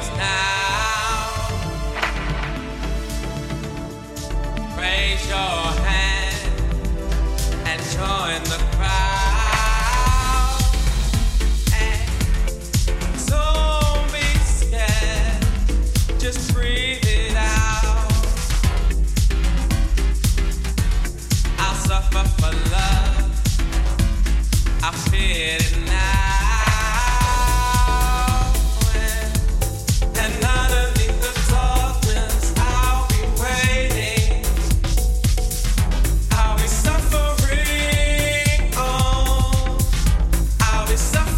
words now. Raise your hand and join the crowd. Don't be scared. just breathe it out. I'll suffer for love. I feel it. this up.